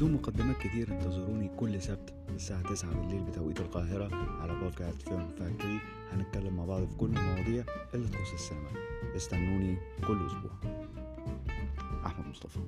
بدون مقدمات كتير انتظروني كل سبت الساعة 9 بالليل بتوقيت القاهرة على بودكاست فيلم فاكتوري. هنتكلم مع بعض في كل المواضيع اللي تخص السينما. استنوني كل أسبوع. أحمد مصطفى.